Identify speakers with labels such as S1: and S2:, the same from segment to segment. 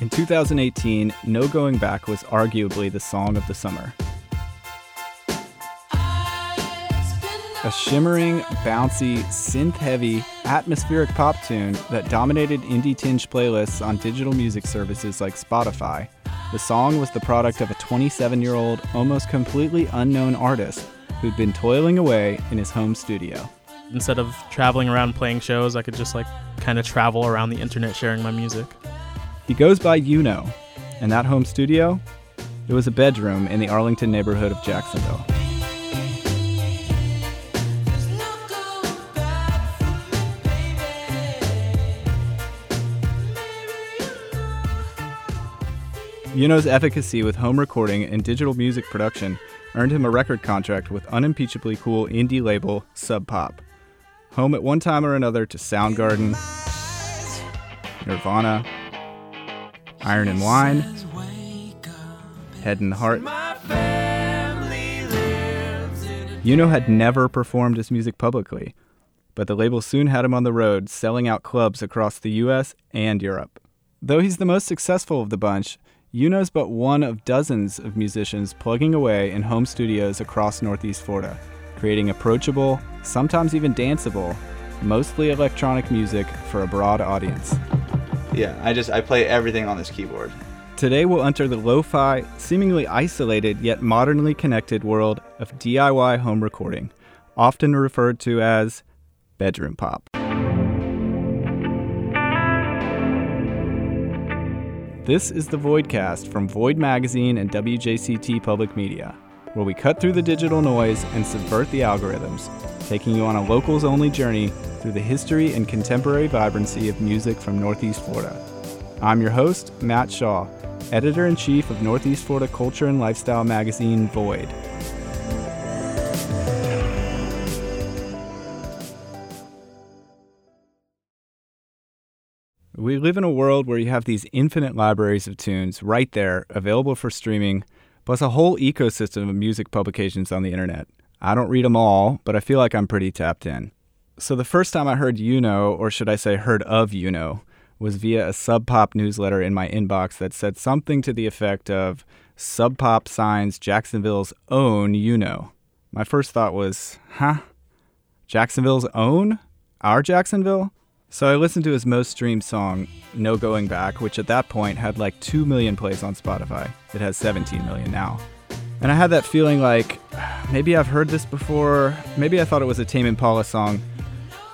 S1: In 2018, No Going Back was arguably the song of the summer. A shimmering, bouncy, synth heavy, atmospheric pop tune that dominated indie tinge playlists on digital music services like Spotify. The song was the product of a 27 year old, almost completely unknown artist who'd been toiling away in his home studio.
S2: Instead of traveling around playing shows, I could just like kind of travel around the internet sharing my music.
S1: He goes by Yuno, and that home studio? It was a bedroom in the Arlington neighborhood of Jacksonville. Yuno's efficacy with home recording and digital music production earned him a record contract with unimpeachably cool indie label Sub Pop. Home at one time or another to Soundgarden, Nirvana, Iron and Wine, Head and Heart. Yuno had never performed his music publicly, but the label soon had him on the road selling out clubs across the US and Europe. Though he's the most successful of the bunch, Yuno's but one of dozens of musicians plugging away in home studios across Northeast Florida, creating approachable, sometimes even danceable, mostly electronic music for a broad audience.
S3: Yeah, I just I play everything on this keyboard.
S1: Today we'll enter the lo-fi, seemingly isolated yet modernly connected world of DIY home recording, often referred to as bedroom pop. This is the Voidcast from Void Magazine and WJCT Public Media, where we cut through the digital noise and subvert the algorithms, taking you on a locals only journey through the history and contemporary vibrancy of music from Northeast Florida. I'm your host, Matt Shaw, editor in chief of Northeast Florida culture and lifestyle magazine Void. We live in a world where you have these infinite libraries of tunes right there, available for streaming, plus a whole ecosystem of music publications on the internet. I don't read them all, but I feel like I'm pretty tapped in. So the first time I heard Yuno, or should I say heard of Yuno, was via a Sub Pop newsletter in my inbox that said something to the effect of Sub Pop signs Jacksonville's own Yuno. My first thought was, huh? Jacksonville's own? Our Jacksonville? So I listened to his most streamed song, No Going Back, which at that point had like 2 million plays on Spotify. It has 17 million now. And I had that feeling like maybe I've heard this before. Maybe I thought it was a Tame Impala song,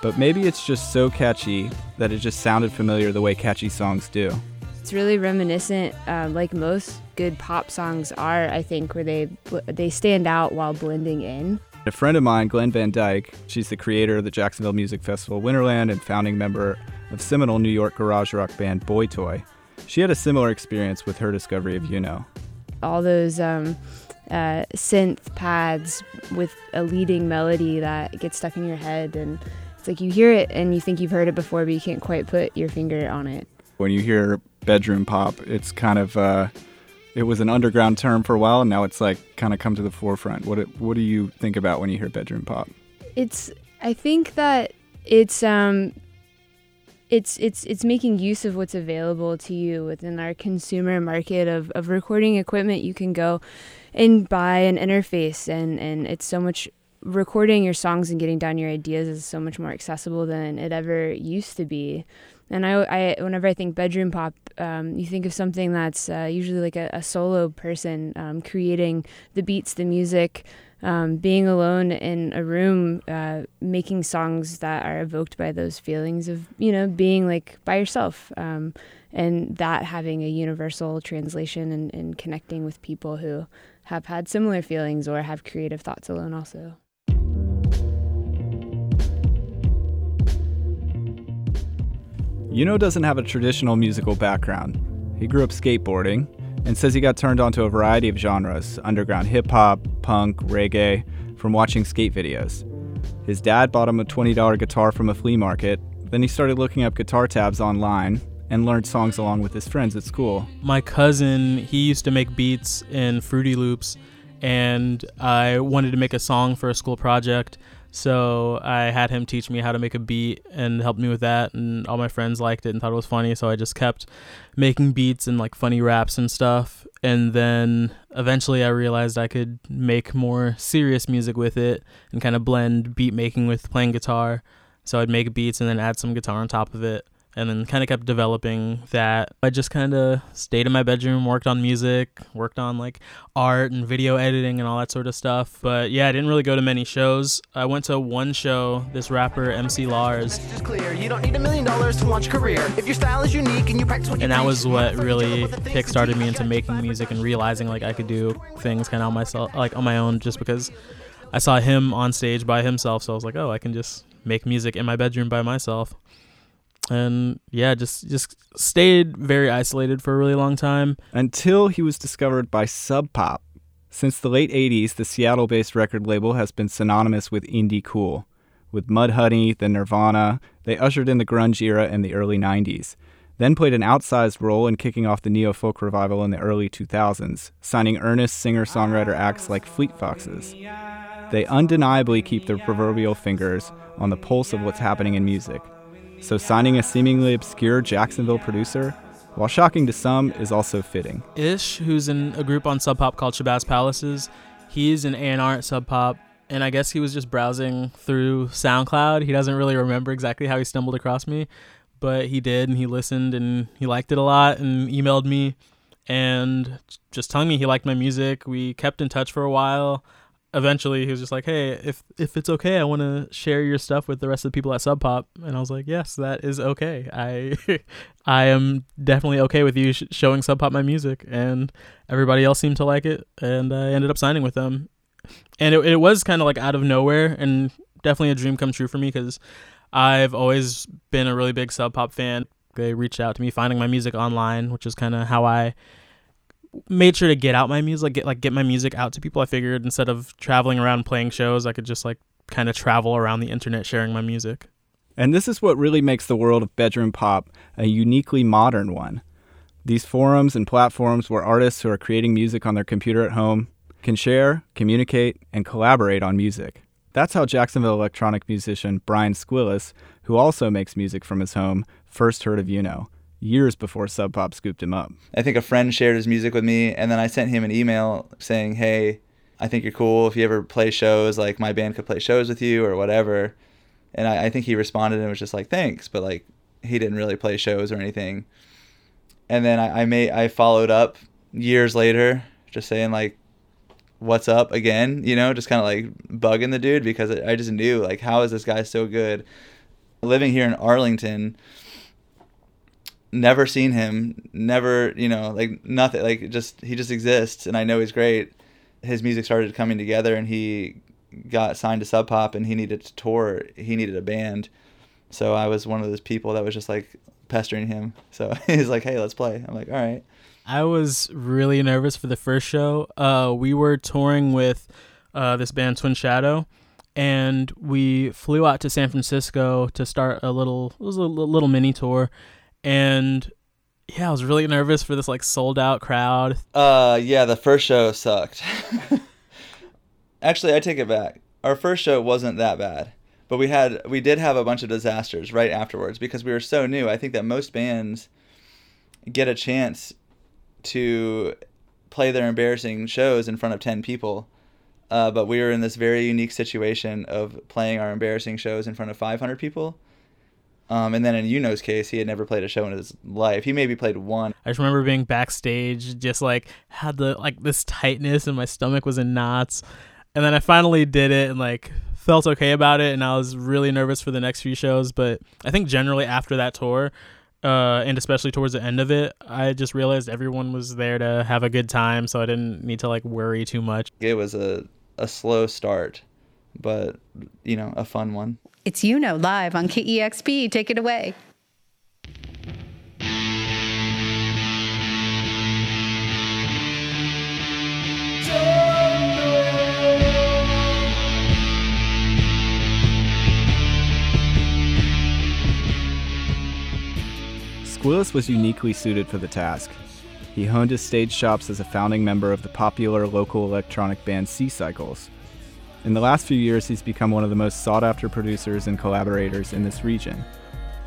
S1: but maybe it's just so catchy that it just sounded familiar the way catchy songs do.
S4: It's really reminiscent, uh, like most good pop songs are, I think, where they they stand out while blending in.
S1: A friend of mine, Glenn Van Dyke, she's the creator of the Jacksonville Music Festival Winterland and founding member of seminal New York garage rock band Boy Toy. She had a similar experience with her discovery of Yuno.
S4: All those um, uh, synth pads with a leading melody that gets stuck in your head, and it's like you hear it and you think you've heard it before, but you can't quite put your finger on it.
S1: When you hear bedroom pop, it's kind of uh, it was an underground term for a while, and now it's like kind of come to the forefront. What what do you think about when you hear bedroom pop?
S4: It's I think that it's um it's it's it's making use of what's available to you within our consumer market of, of recording equipment. You can go and buy an interface, and and it's so much recording your songs and getting down your ideas is so much more accessible than it ever used to be. And I, I whenever I think bedroom pop, um, you think of something that's uh, usually like a, a solo person um, creating the beats, the music, um, being alone in a room, uh, making songs that are evoked by those feelings of you know being like by yourself, um, and that having a universal translation and, and connecting with people who have had similar feelings or have creative thoughts alone also.
S1: Yuno doesn't have a traditional musical background. He grew up skateboarding and says he got turned onto a variety of genres underground hip hop, punk, reggae from watching skate videos. His dad bought him a $20 guitar from a flea market. Then he started looking up guitar tabs online and learned songs along with his friends at school.
S2: My cousin, he used to make beats in Fruity Loops, and I wanted to make a song for a school project. So I had him teach me how to make a beat and helped me with that. And all my friends liked it and thought it was funny. So I just kept making beats and like funny raps and stuff. And then eventually I realized I could make more serious music with it and kind of blend beat making with playing guitar. So I'd make beats and then add some guitar on top of it and then kind of kept developing that. I just kind of stayed in my bedroom, worked on music, worked on like art and video editing and all that sort of stuff. But yeah, I didn't really go to many shows. I went to one show, this rapper MC Lars.
S5: You don't need a million dollars to launch a career. If your style is unique and you practice what
S2: And that was what really kickstarted me into making music and realizing like I could do things kind of on myself, like on my own, just because I saw him on stage by himself. So I was like, oh, I can just make music in my bedroom by myself and yeah, just just stayed very isolated for a really long time
S1: until he was discovered by Sub Pop. Since the late 80s, the Seattle-based record label has been synonymous with indie cool. With Mudhoney, the Nirvana, they ushered in the grunge era in the early 90s, then played an outsized role in kicking off the neo-folk revival in the early 2000s, signing earnest singer-songwriter acts like Fleet Foxes. They undeniably keep their proverbial fingers on the pulse of what's happening in music so signing a seemingly obscure Jacksonville producer, while shocking to some, is also fitting.
S2: Ish, who's in a group on Sub Pop called Shabazz Palaces, he's an A&R at Sub Pop, and I guess he was just browsing through SoundCloud. He doesn't really remember exactly how he stumbled across me, but he did, and he listened, and he liked it a lot, and emailed me, and just telling me he liked my music. We kept in touch for a while eventually he was just like, "Hey, if if it's okay, I want to share your stuff with the rest of the people at Sub Pop." And I was like, "Yes, that is okay. I I am definitely okay with you sh- showing Sub Pop my music." And everybody else seemed to like it, and I ended up signing with them. And it it was kind of like out of nowhere, and definitely a dream come true for me because I've always been a really big Sub Pop fan. They reached out to me finding my music online, which is kind of how I made sure to get out my music, get like get my music out to people. I figured instead of traveling around playing shows, I could just like kind of travel around the internet sharing my music.
S1: And this is what really makes the world of bedroom pop a uniquely modern one. These forums and platforms where artists who are creating music on their computer at home can share, communicate, and collaborate on music. That's how Jacksonville electronic musician Brian Squillis, who also makes music from his home, first heard of Yuno years before Sub Pop scooped him up.
S3: I think a friend shared his music with me, and then I sent him an email saying, "Hey, I think you're cool. If you ever play shows, like my band could play shows with you or whatever." And I, I think he responded and was just like, "Thanks," but like he didn't really play shows or anything. And then I, I made I followed up years later, just saying like, "What's up?" again, you know, just kind of like bugging the dude because I just knew like, how is this guy so good? Living here in Arlington never seen him, never, you know, like nothing, like just he just exists, and I know he's great. His music started coming together, and he got signed to Sub Pop, and he needed to tour. He needed a band, so I was one of those people that was just like pestering him. So he's like, "Hey, let's play." I'm like, "All right."
S2: I was really nervous for the first show. Uh, we were touring with uh, this band Twin Shadow, and we flew out to San Francisco to start a little, it was a little mini tour, and yeah, I was really nervous for this like sold out crowd.
S3: Uh, yeah, the first show sucked. Actually, I take it back. Our first show wasn't that bad, but we had we did have a bunch of disasters right afterwards because we were so new. I think that most bands get a chance to play their embarrassing shows in front of 10 people. Uh, but we were in this very unique situation of playing our embarrassing shows in front of 500 people um, and then in Yuno's case, he had never played a show in his life. He maybe played one.
S2: I just remember being backstage, just like had the like this tightness, and my stomach was in knots. And then I finally did it, and like felt okay about it. And I was really nervous for the next few shows. But I think generally after that tour, uh, and especially towards the end of it, I just realized everyone was there to have a good time, so I didn't need to like worry too much.
S3: It was a a slow start, but you know, a fun one.
S6: It's Yuno live on KEXP. Take it away.
S1: Squillis was uniquely suited for the task. He honed his stage chops as a founding member of the popular local electronic band Sea Cycles, In the last few years, he's become one of the most sought after producers and collaborators in this region.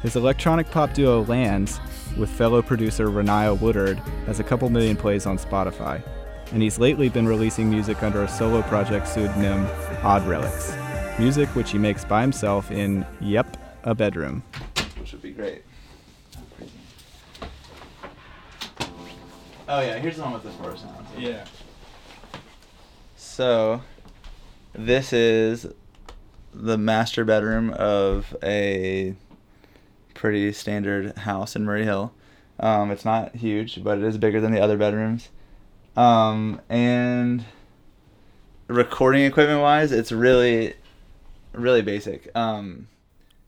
S1: His electronic pop duo Lands, with fellow producer Renaya Woodard, has a couple million plays on Spotify, and he's lately been releasing music under a solo project pseudonym Odd Relics. Music which he makes by himself in, yep, a bedroom.
S3: which would be great. Oh yeah, here's the one with the four sounds.
S1: Yeah.
S3: So, this is the master bedroom of a pretty standard house in Murray Hill. Um, it's not huge, but it is bigger than the other bedrooms. Um, and recording equipment wise, it's really, really basic. Um,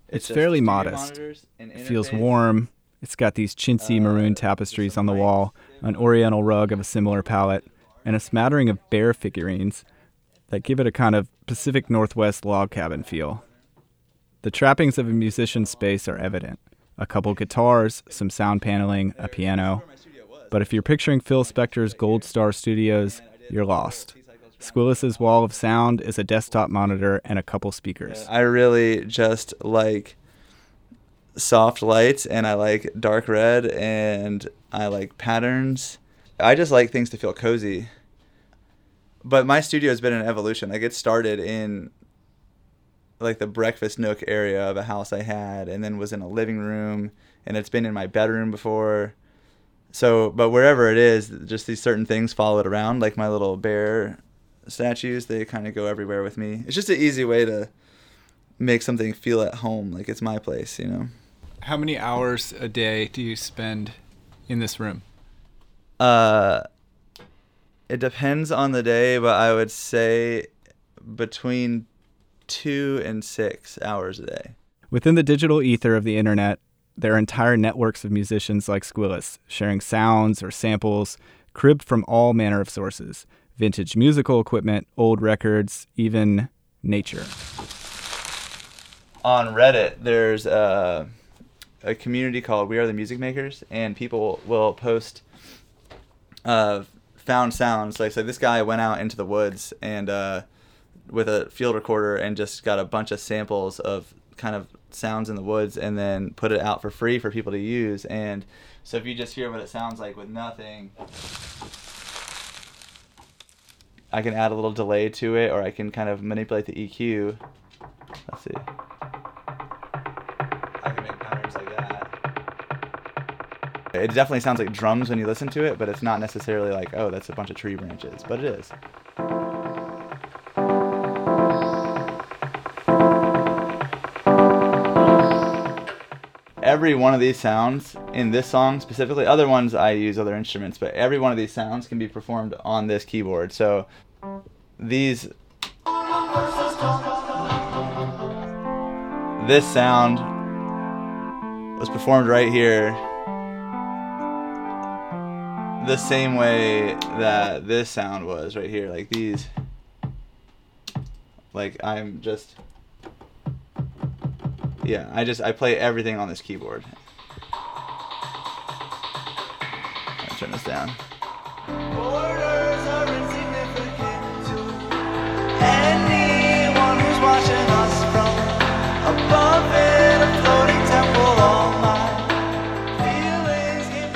S1: It's
S3: just
S1: fairly modest. It feels warm. It's got these chintzy maroon
S3: Uh,
S1: tapestries on the wall, an oriental rug of a similar palette, and a smattering of bear figurines that give it a kind of Pacific Northwest log cabin feel. The trappings of a musician's space are evident a couple guitars, some sound paneling, a piano. But if you're picturing Phil Spector's Gold Star Studios, you're lost. Squillis's wall of sound is a desktop monitor and a couple speakers.
S3: I really just like soft lights and I like dark red and I like patterns. I just like things to feel cozy. But my studio has been an evolution. Like it started in like the breakfast nook area of a house I had and then was in a living room and it's been in my bedroom before. So, but wherever it is, just these certain things follow it around like my little bear statues, they kind of go everywhere with me. It's just an easy way to make something feel at home, like it's my place, you know.
S1: How many hours a day do you spend in this room?
S3: Uh, it depends on the day, but I would say between two and six hours a day.
S1: Within the digital ether of the internet, there are entire networks of musicians like Squillis, sharing sounds or samples cribbed from all manner of sources vintage musical equipment, old records, even nature.
S3: On Reddit, there's a, a community called We Are the Music Makers, and people will post uh, found sounds. Like, so this guy went out into the woods and uh, with a field recorder and just got a bunch of samples of kind of sounds in the woods and then put it out for free for people to use. And so if you just hear what it sounds like with nothing, I can add a little delay to it, or I can kind of manipulate the EQ. Let's see. It definitely sounds like drums when you listen to it, but it's not necessarily like, oh, that's a bunch of tree branches, but it is. Every one of these sounds in this song specifically, other ones I use other instruments, but every one of these sounds can be performed on this keyboard. So these this sound was performed right here the same way that this sound was right here like these. Like i'm just yeah i just i play everything on this keyboard. I'll turn this down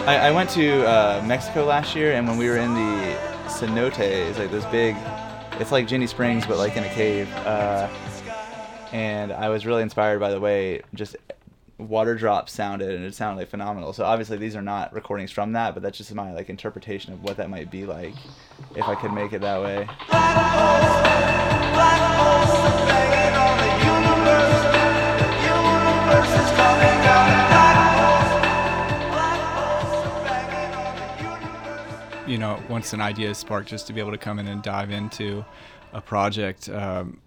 S3: I, I went to uh, Mexico last year, and when we were in the cenotes, like this big, it's like Ginnie Springs, but like in a cave. Uh, and I was really inspired by the way just water drops sounded, and it sounded like phenomenal. So obviously these are not recordings from that, but that's just my like interpretation of what that might be like if I could make it that way.
S7: black holes are banging
S1: you know, once an idea is sparked, just to be able to come in and dive into a project, um,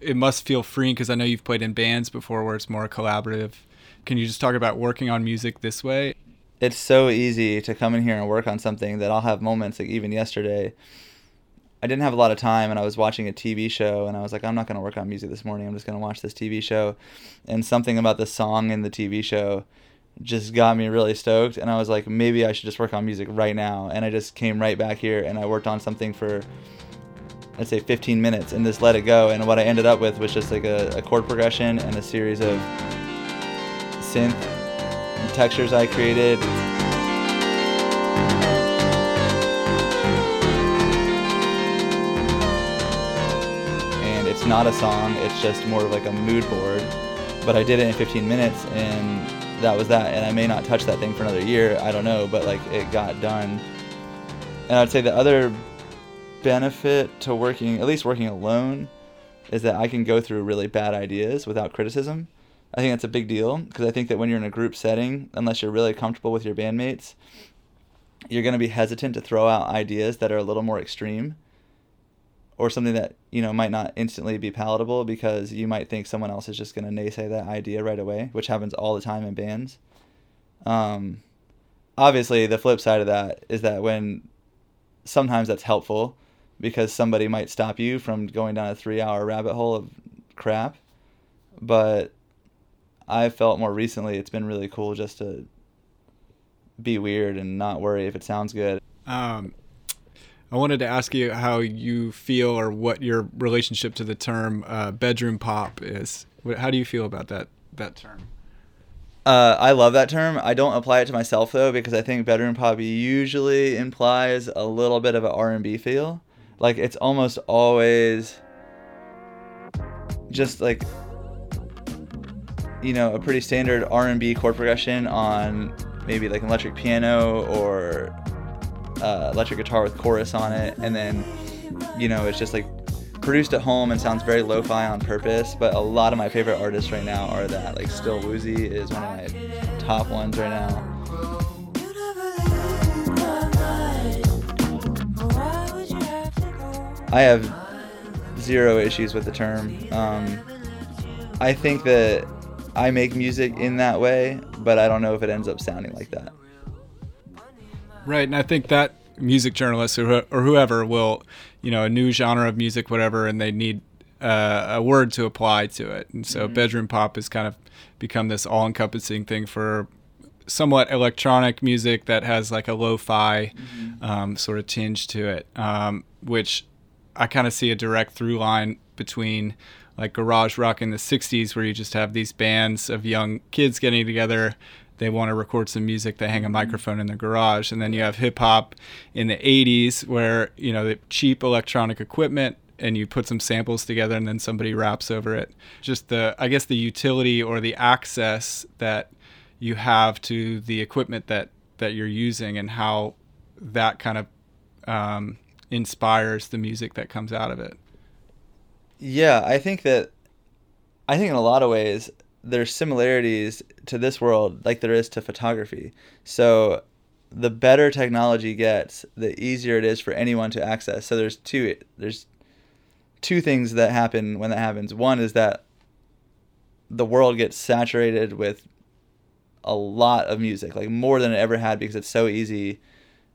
S1: it must feel freeing because I know you've played in bands before where it's more collaborative. Can you just talk about working on music this way?
S3: it's so easy to come in here and work on something that I'll have moments like even yesterday. I didn't have a lot of time and I was watching a TV show and I was like, I'm not going to work on music this morning. I'm just going to watch this TV show. And something about the song in the TV show just got me really stoked. And I was like, maybe I should just work on music right now. And I just came right back here and I worked on something for let's say 15 minutes and just let it go. And what I ended up with was just like a, a chord progression and a series of synth textures I created. And it's not a song, it's just more of like a mood board. But I did it in 15 minutes and that was that. And I may not touch that thing for another year, I don't know, but like it got done. And I'd say the other benefit to working, at least working alone, is that I can go through really bad ideas without criticism. I think that's a big deal because I think that when you're in a group setting, unless you're really comfortable with your bandmates, you're going to be hesitant to throw out ideas that are a little more extreme or something that, you know, might not instantly be palatable because you might think someone else is just going to naysay that idea right away, which happens all the time in bands. Um, obviously, the flip side of that is that when sometimes that's helpful because somebody might stop you from going down a three hour rabbit hole of crap. But I felt more recently it's been really cool just to be weird and not worry if it sounds good.
S1: Um, I wanted to ask you how you feel or what your relationship to the term uh, bedroom pop is. How do you feel about that that term?
S3: Uh, I love that term. I don't apply it to myself though because I think bedroom pop usually implies a little bit of an R&B feel. Like it's almost always just like you know a pretty standard R&B chord progression on maybe like an electric piano or uh, electric guitar with chorus on it, and then you know it's just like produced at home and sounds very lo-fi on purpose. But a lot of my favorite artists right now are that. Like Still Woozy is one of my top ones right now. I have zero issues with the term. Um, I think that I make music in that way, but I don't know if it ends up sounding like that.
S1: Right, and I think that music journalists or, or whoever will, you know, a new genre of music, whatever, and they need uh, a word to apply to it. And so bedroom pop has kind of become this all-encompassing thing for somewhat electronic music that has like a lo-fi um, sort of tinge to it, um, which I kind of see a direct through line between like garage rock in the 60s where you just have these bands of young kids getting together they want to record some music they hang a microphone in their garage and then you have hip hop in the 80s where you know the cheap electronic equipment and you put some samples together and then somebody raps over it. Just the i guess the utility or the access that you have to the equipment that that you're using and how that kind of um, inspires the music that comes out of it.
S3: Yeah, I think that I think in a lot of ways there's similarities to this world like there is to photography. So the better technology gets, the easier it is for anyone to access. So there's two there's two things that happen when that happens. One is that the world gets saturated with a lot of music, like more than it ever had because it's so easy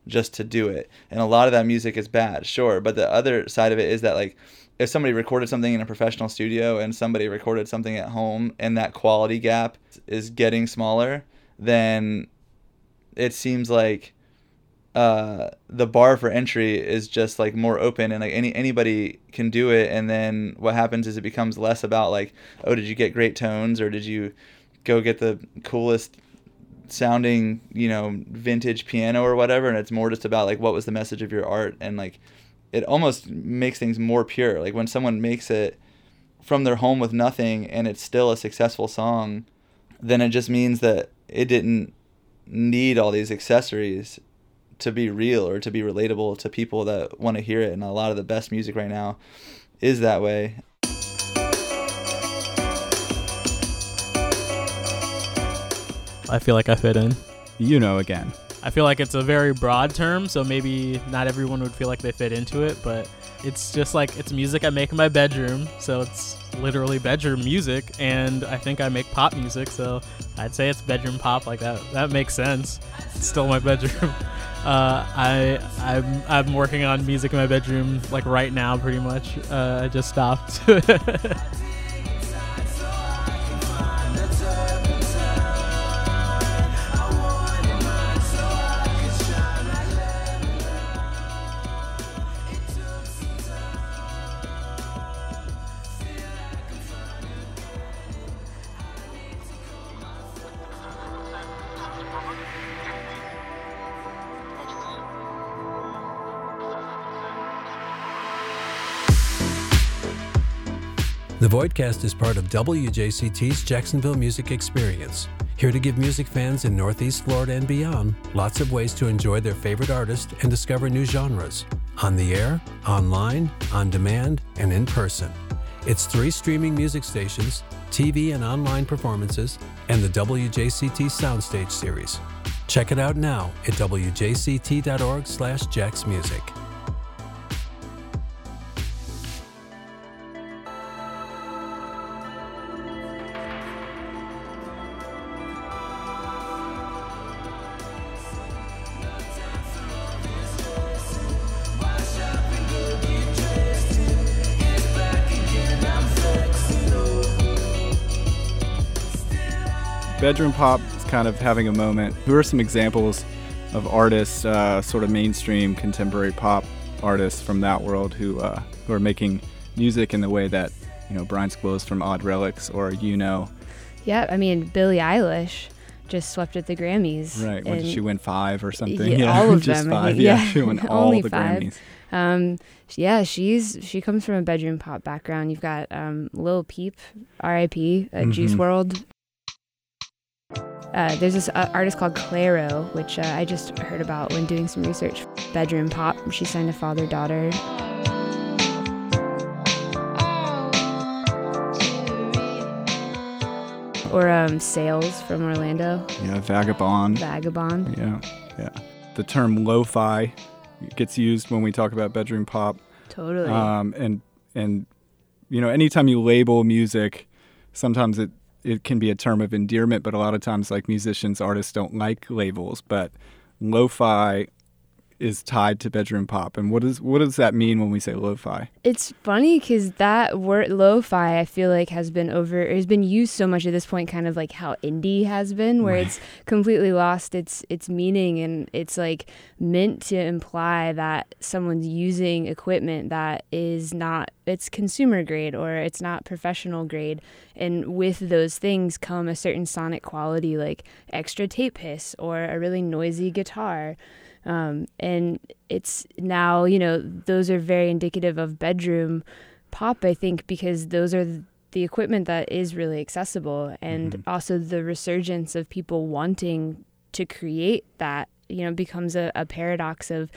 S3: just to do it. And a lot of that music is bad, sure, but the other side of it is that like if somebody recorded something in a professional studio and somebody recorded something at home and that quality gap is getting smaller, then it seems like uh, the bar for entry is just like more open and like any anybody can do it. And then what happens is it becomes less about like oh did you get great tones or did you go get the coolest sounding you know vintage piano or whatever? And it's more just about like what was the message of your art and like it almost makes things more pure. Like when someone makes it from their home with nothing and it's still a successful song then it just means that it didn't need all these accessories to be real or to be relatable to people that want to hear it. And a lot of the best music right now is that way.
S2: I feel like I fit in.
S1: you know again
S2: I feel like it's a very broad term, so maybe not everyone would feel like they fit into it, but it's just like it's music I make in my bedroom, so it's literally bedroom music, and I think I make pop music, so I'd say it's bedroom pop. Like that, that makes sense. It's still my bedroom. Uh, I I'm I'm working on music in my bedroom like right now, pretty much. Uh, I just stopped.
S8: The Voidcast is part of WJCT's Jacksonville Music Experience. Here to give music fans in Northeast Florida and beyond lots of ways to enjoy their favorite artists and discover new genres. On the air, online, on demand, and in person. It's three streaming music stations, TV and online performances, and the WJCT Soundstage series. Check it out now at wjct.org
S1: Bedroom pop is kind of having a moment. Who are some examples of artists, uh, sort of mainstream contemporary pop artists from that world who uh, who are making music in the way that you know Brian Squills from Odd Relics or you know
S4: Yeah, I mean Billie Eilish just swept at the Grammys.
S1: right when did she win five or something
S4: Yeah, all of
S1: just
S4: them,
S1: five yeah,
S4: Yeah,
S1: she won all the
S4: five.
S1: Grammys
S4: Um, yeah, she's she comes from a bedroom pop background. You've got um, Lil Peep, R.I.P. Uh, Juice
S1: Mhm.
S4: World. Uh, there's this uh, artist called Clairo, which uh, I just heard about when doing some research. Bedroom pop. She signed a Father Daughter. Or um, Sales from Orlando,
S1: yeah Vagabond
S4: Vagabond.
S1: yeah yeah the term lo-fi gets used when we talk about bedroom pop
S4: Totally.
S1: um, and and you know anytime you label music sometimes it it can be a term of endearment but a lot of times like musicians artists don't like labels but lo-fi is tied to bedroom pop and what is what does that mean when we say lo-fi
S4: It's funny because that word lo-fi, I feel like has been over, has been used so much at this point, kind of like how indie has been, where
S1: Right.
S4: it's completely lost its its meaning, and it's like meant to imply that someone's using equipment that is not, it's consumer grade or it's not professional grade, and with those things come a certain sonic quality, like extra tape hiss or a really noisy guitar. Um, and it's now, you know, those are very indicative of bedroom pop, I think, because those are the equipment that is really accessible and
S1: Mhm.
S4: also the resurgence of people wanting to create that, you know, becomes a, a paradox of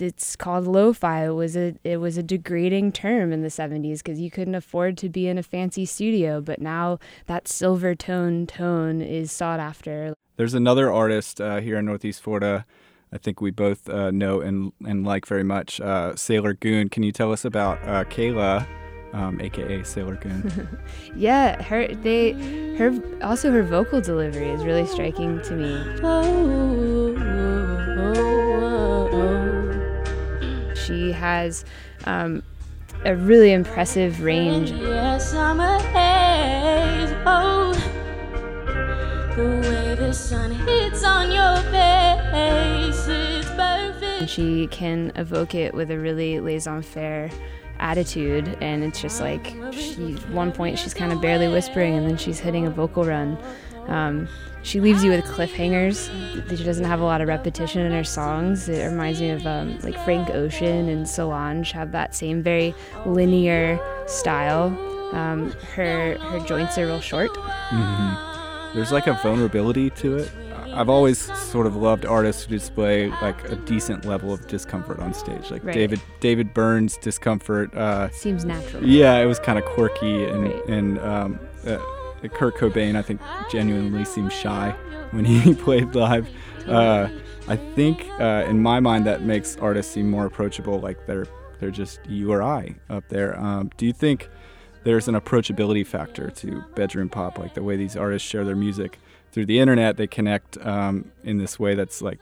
S4: it's called lo-fi. It was a it was a degrading term in the 70s because you couldn't afford to be in a fancy studio, but now that silver tone tone is sought after.
S1: there's another artist uh, here in northeast florida i think we both uh, know and and like very much uh, sailor goon can you tell us about uh, kayla um, aka sailor goon
S4: Yeah, her they her also her vocal delivery is really striking to me. She has um, a really impressive range.
S9: Yes, I'm a haze. Oh, the way the sun hits on your face, it's perfect.
S4: And she can evoke it with a really laissez-faire attitude, and it's just like she, one point she's kind of barely whispering, and then she's hitting a vocal run. Um, she leaves you with cliffhangers. She doesn't have a lot of repetition in her songs. It reminds me of um, like Frank Ocean and Solange have that same very linear style. Um, her her joints are real short.
S1: hmm There's like a vulnerability to it. I've always sort of loved artists who display like a decent level of discomfort on stage, like
S4: Right.
S1: David David Byrne's discomfort. Uh,
S4: Seems natural.
S1: yeah, it was kind of quirky, and
S4: Right.
S1: and um, uh, Kurt Cobain, I think, genuinely seemed shy when he played live. Uh, I think uh, in my mind that makes artists seem more approachable, like they're they're just you or I up there. Um, do you think there's an approachability factor to bedroom pop, like the way these artists share their music through the internet? They connect um, in this way that's like,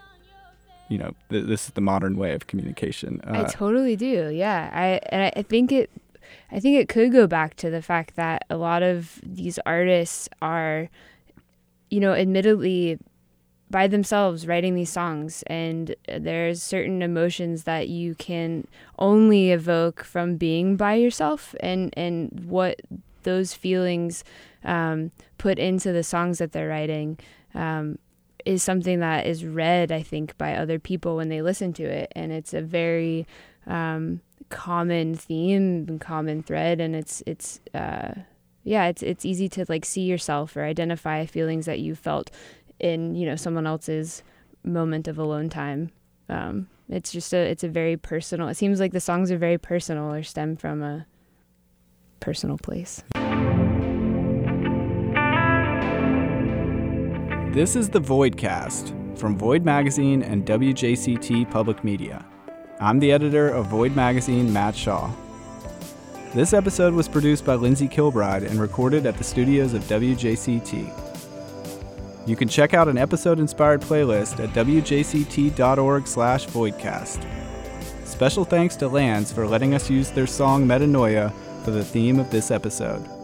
S1: you know, th- this is the modern way of communication.
S4: I
S1: Uh,
S4: totally do. Yeah. I and I- I think it I think it could go back to the fact that a lot of these artists are you know, admittedly by themselves writing these songs and there's certain emotions that you can only evoke from being by yourself and and what those feelings um, put into the songs that they're writing um, is something that is read I think by other people when they listen to it. And it's a very um, common theme and common thread. And it's it's uh yeah it's it's easy to like see yourself or identify feelings that you felt in you know someone else's moment of alone time. Um it's just a it's a very personal it seems like the songs are very personal or stem from a personal place
S1: This is the Voidcast from Void Magazine and WJCT Public Media. I'm the editor of Void Magazine, Matt Shaw. This episode was produced by Lindsay Kilbride and recorded at the studios of WJCT. You can check out an episode-inspired playlist at wjct.org/voidcast. Special thanks to Lands for letting us use their song Metanoia for the theme of this episode.